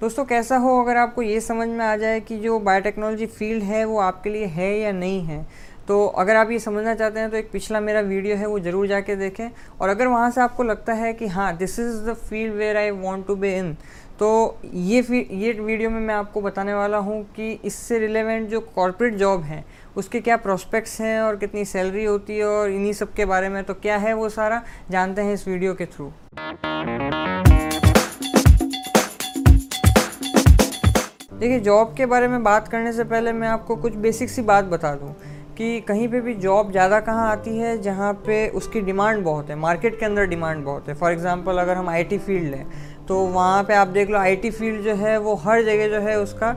दोस्तों, कैसा हो अगर आपको ये समझ में आ जाए कि जो बायोटेक्नोलॉजी फ़ील्ड है, वो आपके लिए है या नहीं है? तो अगर आप ये समझना चाहते हैं तो एक पिछला मेरा वीडियो है, वो ज़रूर जाके देखें। और अगर वहाँ से आपको लगता है कि हाँ this is the field where I want to be in तो ये ये वीडियो में मैं आपको बताने वाला हूँ कि इससे रिलेवेंट जो कॉरपोरेट जॉब हैं, उसके क्या प्रोस्पेक्ट्स हैं और कितनी सैलरी होती है और इन्हीं सब के बारे में तो क्या है वो सारा, जानते हैं इस वीडियो के थ्रू देखिए जॉब के बारे में बात करने से पहले मैं आपको कुछ बेसिक सी बात बता दूँ कि कहीं पे भी जॉब ज़्यादा कहाँ आती है, जहाँ पे उसकी डिमांड बहुत है मार्केट के अंदर डिमांड बहुत है। फॉर एग्ज़ाम्पल अगर हम आईटी फ़ील्ड लें तो वहाँ पे आप देख लो आईटी फ़ील्ड जो है, वो हर जगह जो है उसका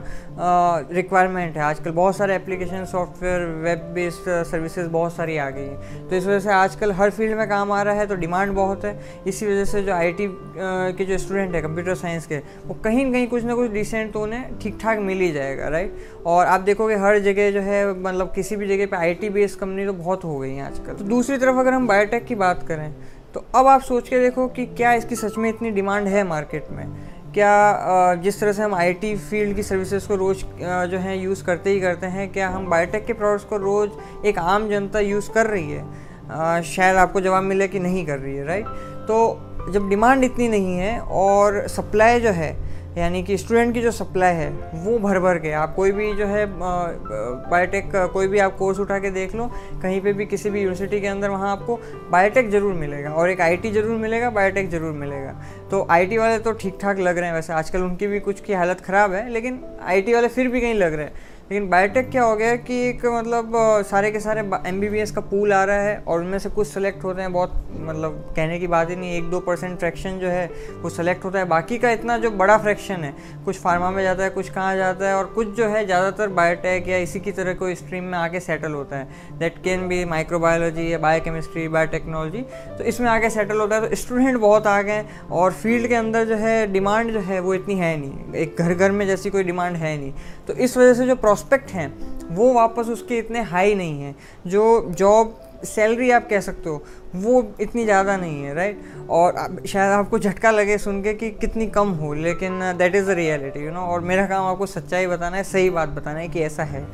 रिक्वायरमेंट है। आजकल बहुत सारे application software web based services बहुत सारी आ गई हैं। तो इस वजह से आजकल हर फ़ील्ड में काम आ रहा है तो डिमांड बहुत है। इसी वजह से जो आईटी के जो स्टूडेंट है कंप्यूटर साइंस के, वो कहीं ना कहीं कुछ ना कुछ डिसेंट तो उन्हें ठीक ठाक मिल ही जाएगा राइट और आप देखोगे हर जगह जो है मतलब किसी भी जगह पर आई बेस्ड कंपनी तो बहुत हो गई हैं आजकल। तो दूसरी तरफ़ अगर हम बायोटेक की बात करें तो अब आप सोच के देखो कि क्या इसकी सच में इतनी डिमांड है मार्केट में? क्या जिस तरह से हम आईटी फ़ील्ड की सर्विसेज़ को रोज़ जो है, यूज़ करते ही करते हैं, क्या हम बायोटेक के प्रोडक्ट्स को रोज़ एक आम जनता यूज़ कर रही है? शायद आपको जवाब मिले कि नहीं कर रही है राइट तो जब डिमांड इतनी नहीं है और सप्लाई जो है यानी कि स्टूडेंट की जो सप्लाई है, वो भर भर के, आप कोई भी जो है बायोटेक कोई भी आप कोर्स उठा के देख लो, कहीं पे भी किसी भी यूनिवर्सिटी के अंदर वहाँ आपको बायोटेक ज़रूर मिलेगा और एक आईटी ज़रूर मिलेगा बायोटेक ज़रूर मिलेगा। तो आईटी वाले तो ठीक ठाक लग रहे हैं वैसे, आजकल उनकी भी कुछ की हालत ख़राब है, लेकिन आईटी वाले फिर भी कहीं लग रहे हैं। लेकिन बायोटेक क्या हो गया कि एक मतलब सारे के सारे एमबीबीएस का पूल आ रहा है और उनमें से कुछ सेलेक्ट होते हैं, बहुत मतलब कहने की बात ही नहीं, एक दो परसेंट फ्रैक्शन जो है, वो सेलेक्ट होता है। बाकी का इतना जो बड़ा फ्रैक्शन है, कुछ फार्मा में जाता है, कुछ कहाँ जाता है और कुछ जो है ज़्यादातर बायोटेक या इसी की तरह कोई स्ट्रीम में आके सेटल होता है। दैट कैन बी माइक्रोबायोलॉजी या बायोकेमिस्ट्री बायोटेक्नोलॉजी तो इसमें आके सेटल होता है। तो स्टूडेंट बहुत आ गए और फ़ील्ड के अंदर जो है डिमांड जो है, वो इतनी है नहीं। एक घर घर में जैसी कोई डिमांड है नहीं। तो इस वजह से जो प्रॉस्पेक्ट हैं, वो वापस उसके इतने हाई नहीं हैं, जो जॉब सैलरी आप कह सकते हो, वो इतनी ज़्यादा नहीं है राइट और शायद आपको झटका लगे सुन के कि कितनी कम हो, लेकिन that is the reality you know और मेरा काम आपको सच्चाई बताना है, सही बात बताना है कि ऐसा है।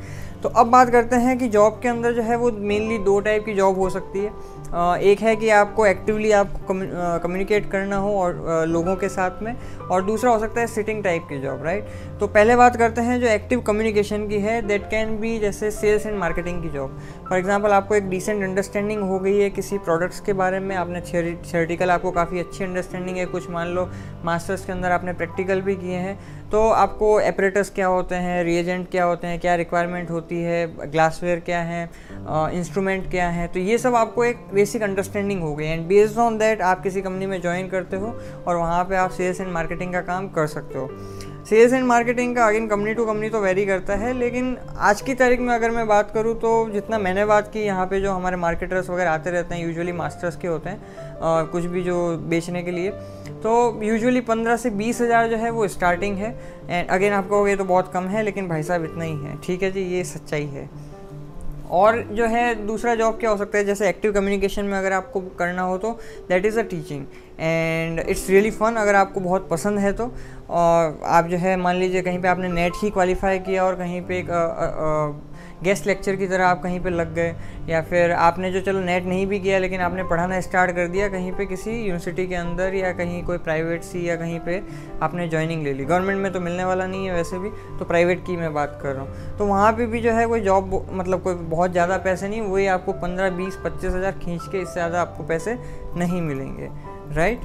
तो अब बात करते हैं कि जॉब के अंदर जो है वो मेनली दो टाइप की जॉब हो सकती है। एक है कि आपको एक्टिवली आपको कम्युनिकेट करना हो और लोगों के साथ में, और दूसरा हो सकता है सिटिंग टाइप की जॉब राइट तो पहले बात करते हैं जो एक्टिव कम्युनिकेशन की है दैट कैन बी जैसे सेल्स एंड मार्केटिंग की जॉब फॉर एग्ज़ाम्पल आपको एक डिसेंट अंडरस्टैंडिंग हो गई है किसी प्रोडक्ट्स के बारे में, आपने थियोरिटिकल आपको काफ़ी अच्छी अंडरस्टैंडिंग है। कुछ मान लो मास्टर्स के अंदर आपने प्रैक्टिकल भी किए हैं। तो आपको एपरेटस क्या होते हैं रिएजेंट क्या होते हैं, क्या रिक्वायरमेंट होती है ग्लासवेयर क्या है इंस्ट्रूमेंट क्या है? तो ये सब आपको एक बेसिक अंडरस्टैंडिंग हो गई एंड बेस्ड ऑन दैट आप किसी कंपनी में ज्वाइन करते हो और वहाँ पर आप सेल्स एंड मार्केटिंग का काम कर सकते हो। सेल्स एंड मार्केटिंग का अगेन कंपनी टू कंपनी तो वेरी करता है लेकिन आज की तारीख में अगर मैं बात करूँ तो जितना मैंने बात की यहाँ पे जो हमारे मार्केटर्स वगैरह आते रहते हैं यूजुअली मास्टर्स के होते हैं आ, कुछ भी जो बेचने के लिए तो यूजुअली पंद्रह से बीस हज़ार जो है वो स्टार्टिंग है। एंड अगेन आपको ये तो बहुत कम है लेकिन भाई साहब इतना ही है। ठीक है जी ये सच्चाई है। और जो है दूसरा जॉब क्या हो सकता है? जैसे एक्टिव कम्युनिकेशन में अगर आपको करना हो तो that is a teaching and it's really fun अगर आपको बहुत पसंद है तो। और आप जो है, मान लीजिए कहीं पे आपने नेट ही क्वालिफाई किया और कहीं पे एक गेस्ट लेक्चर की तरह आप कहीं पे लग गए, या फिर आपने जो चलो नेट नहीं भी किया, लेकिन आपने पढ़ाना स्टार्ट कर दिया, कहीं पे किसी यूनिवर्सिटी के अंदर या कहीं कोई प्राइवेट सी या कहीं पे आपने ज्वाइनिंग ले ली। गवर्नमेंट में तो मिलने वाला नहीं है वैसे भी तो प्राइवेट की मैं बात कर रहा हूँ। तो वहाँ पर भी जो है कोई जॉब मतलब कोई बहुत ज़्यादा पैसे नहीं, वही आपको पंद्रह, बीस, पच्चीस हज़ार खींच के इससे ज़्यादा आपको पैसे नहीं मिलेंगे राइट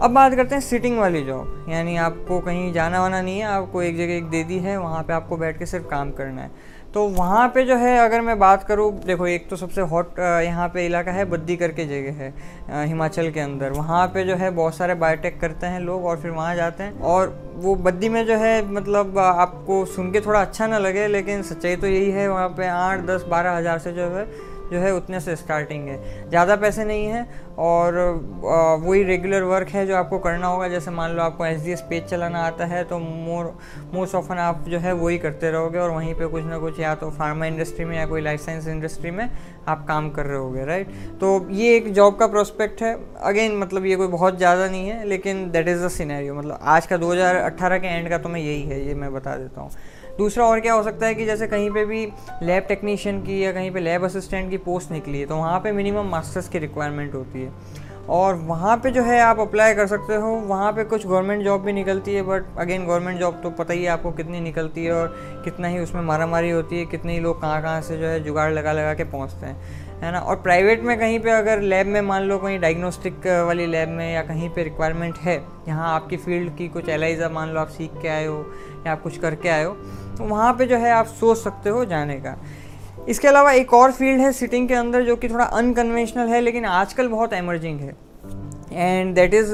अब बात करते हैं सिटिंग वाली जॉब यानी आपको कहीं जाना वाना नहीं है, आपको एक जगह एक दे दी है, वहाँ पे आपको बैठ के सिर्फ़ काम करना है। तो वहाँ पे जो है, अगर मैं बात करूँ, देखो, एक तो सबसे हॉट यहाँ पे इलाका है बद्दी करके जगह है हिमाचल के अंदर। वहाँ पे जो है बहुत सारे बायोटेक करते हैं लोग और फिर वहाँ जाते हैं। और वो बद्दी में जो है मतलब आपको सुन के थोड़ा अच्छा ना लगे, लेकिन सच्चाई तो यही है, वहाँ पे आठ, दस, बारह हज़ार से जो है जो है, उतने से स्टार्टिंग है। ज़्यादा पैसे नहीं हैं और वही रेगुलर वर्क है जो आपको करना होगा। जैसे मान लो आपको एस डी एस पेज चलाना आता है तो मोर मोस्ट ऑफन आप जो है, वही करते रहोगे और वहीं पे कुछ ना कुछ या तो फार्मा इंडस्ट्री में या कोई लाइफ साइंस इंडस्ट्री में आप काम कर रहे होगे राइट तो ये एक जॉब का प्रोस्पेक्ट है। अगेन मतलब ये कोई बहुत ज़्यादा नहीं है, लेकिन दैट इज़ द सिनेरियो मतलब आज का 2018 के एंड का तो मैं यही है, ये मैं बता देता हूँ। दूसरा और क्या हो सकता है कि जैसे कहीं पे भी लैब टेक्नीशियन की या कहीं पे लैब असिस्टेंट की पोस्ट निकली है तो वहाँ पे मिनिमम मास्टर्स की रिक्वायरमेंट होती है। और वहाँ पे जो है आप अप्लाई कर सकते हो, वहाँ पे कुछ गवर्नमेंट जॉब भी निकलती है बट अगेन गवर्नमेंट जॉब तो पता ही है आपको कितनी निकलती है और कितना ही उसमें मारा मारी होती है, कितने ही लोग कहाँ कहाँ से जो है जुगाड़ लगा लगा के पहुँचते हैं, है ना? और प्राइवेट में कहीं पे अगर लैब में मान लो कहीं डायग्नोस्टिक वाली लैब में या कहीं पे रिक्वायरमेंट है, यहाँ आपकी फ़ील्ड की कुछ एलाइजा मान लो आप सीख के आए हो या आप कुछ करके आए हो तो वहाँ पे जो है आप सोच सकते हो जाने का। इसके अलावा एक और फ़ील्ड है सिटिंग के अंदर जो कि थोड़ा अनकन्वेंशनल है लेकिन आजकल बहुत एमर्जिंग है। एंड दैट इज़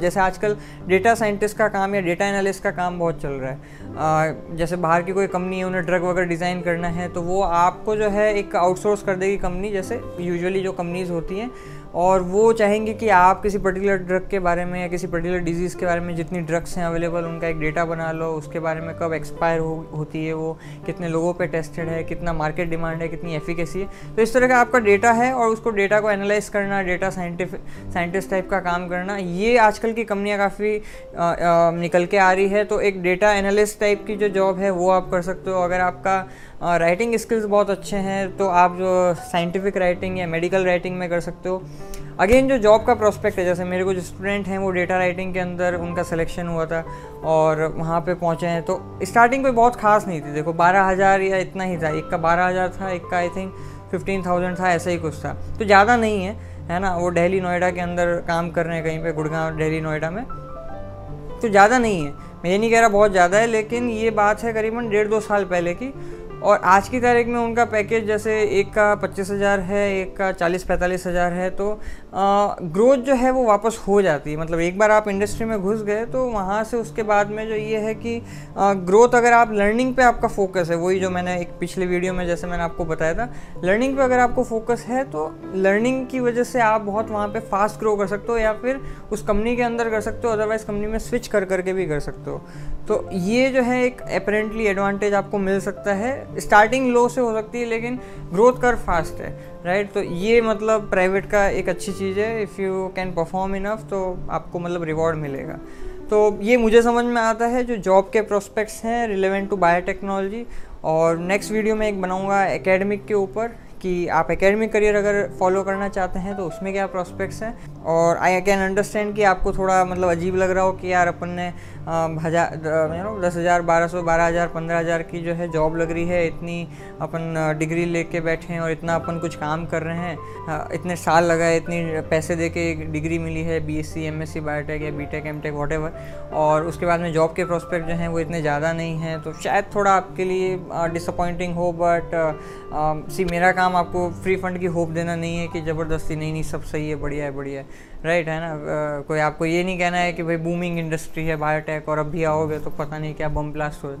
जैसे आजकल डेटा साइंटिस्ट का काम या डेटा एनालिस्ट का काम बहुत चल रहा है। Uh, जैसे बाहर की कोई कंपनी है उन्हें ड्रग वगैरह डिज़ाइन करना है तो वो आपको जो है एक आउटसोर्स कर देगी कंपनी जैसे यूजुअली जो कंपनीज़ होती हैं और वो चाहेंगे कि आप किसी पर्टिकुलर ड्रग के बारे में या किसी पर्टिकुलर डिज़ीज़ के बारे में जितनी ड्रग्स हैं अवेलेबल उनका एक डेटा बना लो, उसके बारे में कब एक्सपायर हो, होती है वो, कितने लोगों पे टेस्टेड है, कितना मार्केट डिमांड है, कितनी एफिकेसी है। तो इस तरह का आपका डेटा है और उसको डेटा को एनालाइज करना डेटा साइंटिफिक साइंटिस्ट टाइप का काम करना, ये आजकल की कंपनियाँ काफ़ी निकल के आ रही है। तो एक डेटा एनालिस्ट टाइप की जो जॉब है, वो आप कर सकते हो। अगर आपका राइटिंग स्किल्स बहुत अच्छे हैं तो आप जो साइंटिफिक राइटिंग या मेडिकल राइटिंग में कर सकते हो। अगेन जो जॉब का प्रोस्पेक्ट है, जैसे मेरे को जो स्टूडेंट हैं, वो डेटा राइटिंग के अंदर उनका सिलेक्शन हुआ था और वहाँ पे पहुँचे हैं। तो स्टार्टिंग कोई बहुत खास नहीं थी, देखो, बारह हज़ार या इतना ही था। एक का बारह हज़ार था, एक का आई थिंक फिफ्टीन थाउज़ेंड था, ऐसा ही कुछ था। तो ज़्यादा नहीं है है ना? वो दिल्ली नोएडा के अंदर काम कर रहे हैं कहीं पे, गुड़गांव, दिल्ली नोएडा में। तो ज़्यादा नहीं है। मैं ये नहीं कह रहा बहुत ज़्यादा है, लेकिन ये बात है करीबन डेढ़ दो साल पहले की। और आज की तारीख में उनका पैकेज जैसे एक का पच्चीस हज़ार है, एक का चालीस पैंतालीस हज़ार है तो ग्रोथ जो है वो वापस हो जाती है। मतलब एक बार आप इंडस्ट्री में घुस गए तो वहाँ से उसके बाद में जो ये है कि ग्रोथ अगर आप लर्निंग पे आपका फोकस है, वही जो मैंने एक पिछले वीडियो में जैसे मैंने आपको बताया था लर्निंग पे अगर आपको फोकस है तो लर्निंग की वजह से आप बहुत वहाँ पे फास्ट ग्रो कर सकते हो या फिर उस कंपनी के अंदर कर सकते हो अदरवाइज़ कंपनी में स्विच कर करके भी कर सकते हो। तो ये जो है एक अपेरेंटली एडवांटेज आपको मिल सकता है स्टार्टिंग लो से हो सकती है, लेकिन ग्रोथ कर फास्ट है राइट तो ये मतलब प्राइवेट का एक अच्छी चीज़ है। If you can perform enough तो आपको मतलब रिवॉर्ड मिलेगा। तो ये मुझे समझ में आता है, जो जॉब के प्रोस्पेक्ट्स हैं रिलेवेंट टू बायोटेक्नोलॉजी और नेक्स्ट वीडियो में एक बनाऊँगा एकेडमिक के ऊपर। कि आप एकेडमिक करियर अगर फॉलो करना चाहते हैं तो उसमें क्या प्रॉस्पेक्ट्स हैं? और आई कैन अंडरस्टैंड कि आपको थोड़ा मतलब अजीब लग रहा हो कि यार अपन ने हज़ार यू नो दस हज़ार, बारह सौ, बारह हज़ार, पंद्रह हज़ार की जो है जॉब लग रही है, इतनी अपन डिग्री लेके बैठे हैं और इतना अपन कुछ काम कर रहे हैं इतने साल लगा है इतनी पैसे दे के डिग्री मिली है B S C M S C biotech या B tech M tech what और उसके बाद में जॉब के प्रोस्पेक्ट जो हैं वो इतने ज़्यादा नहीं हैं तो शायद थोड़ा आपके लिए डिसअपॉइंटिंग हो बट सी मेरा काम आपको फ्री फंड की होप देना नहीं है कि ज़बरदस्ती नहीं नहीं सब सही है बढ़िया है बढ़िया है। राइट है ना? आ, कोई आपको ये नहीं कहना है कि भाई बूमिंग इंडस्ट्री है बायोटेक और अब भी आओगे तो पता नहीं क्या बम ब्लास्ट हो।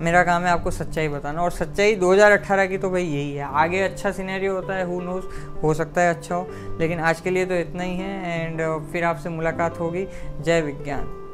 मेरा काम है आपको सच्चाई बताना। और सच्चाई 2018 की तो भाई यही है। आगे अच्छा सीनेरियो होता है हु नोज़ हो सकता है अच्छा हो। लेकिन आज के लिए तो इतना ही है एंड फिर आपसे मुलाकात होगी। जय विज्ञान।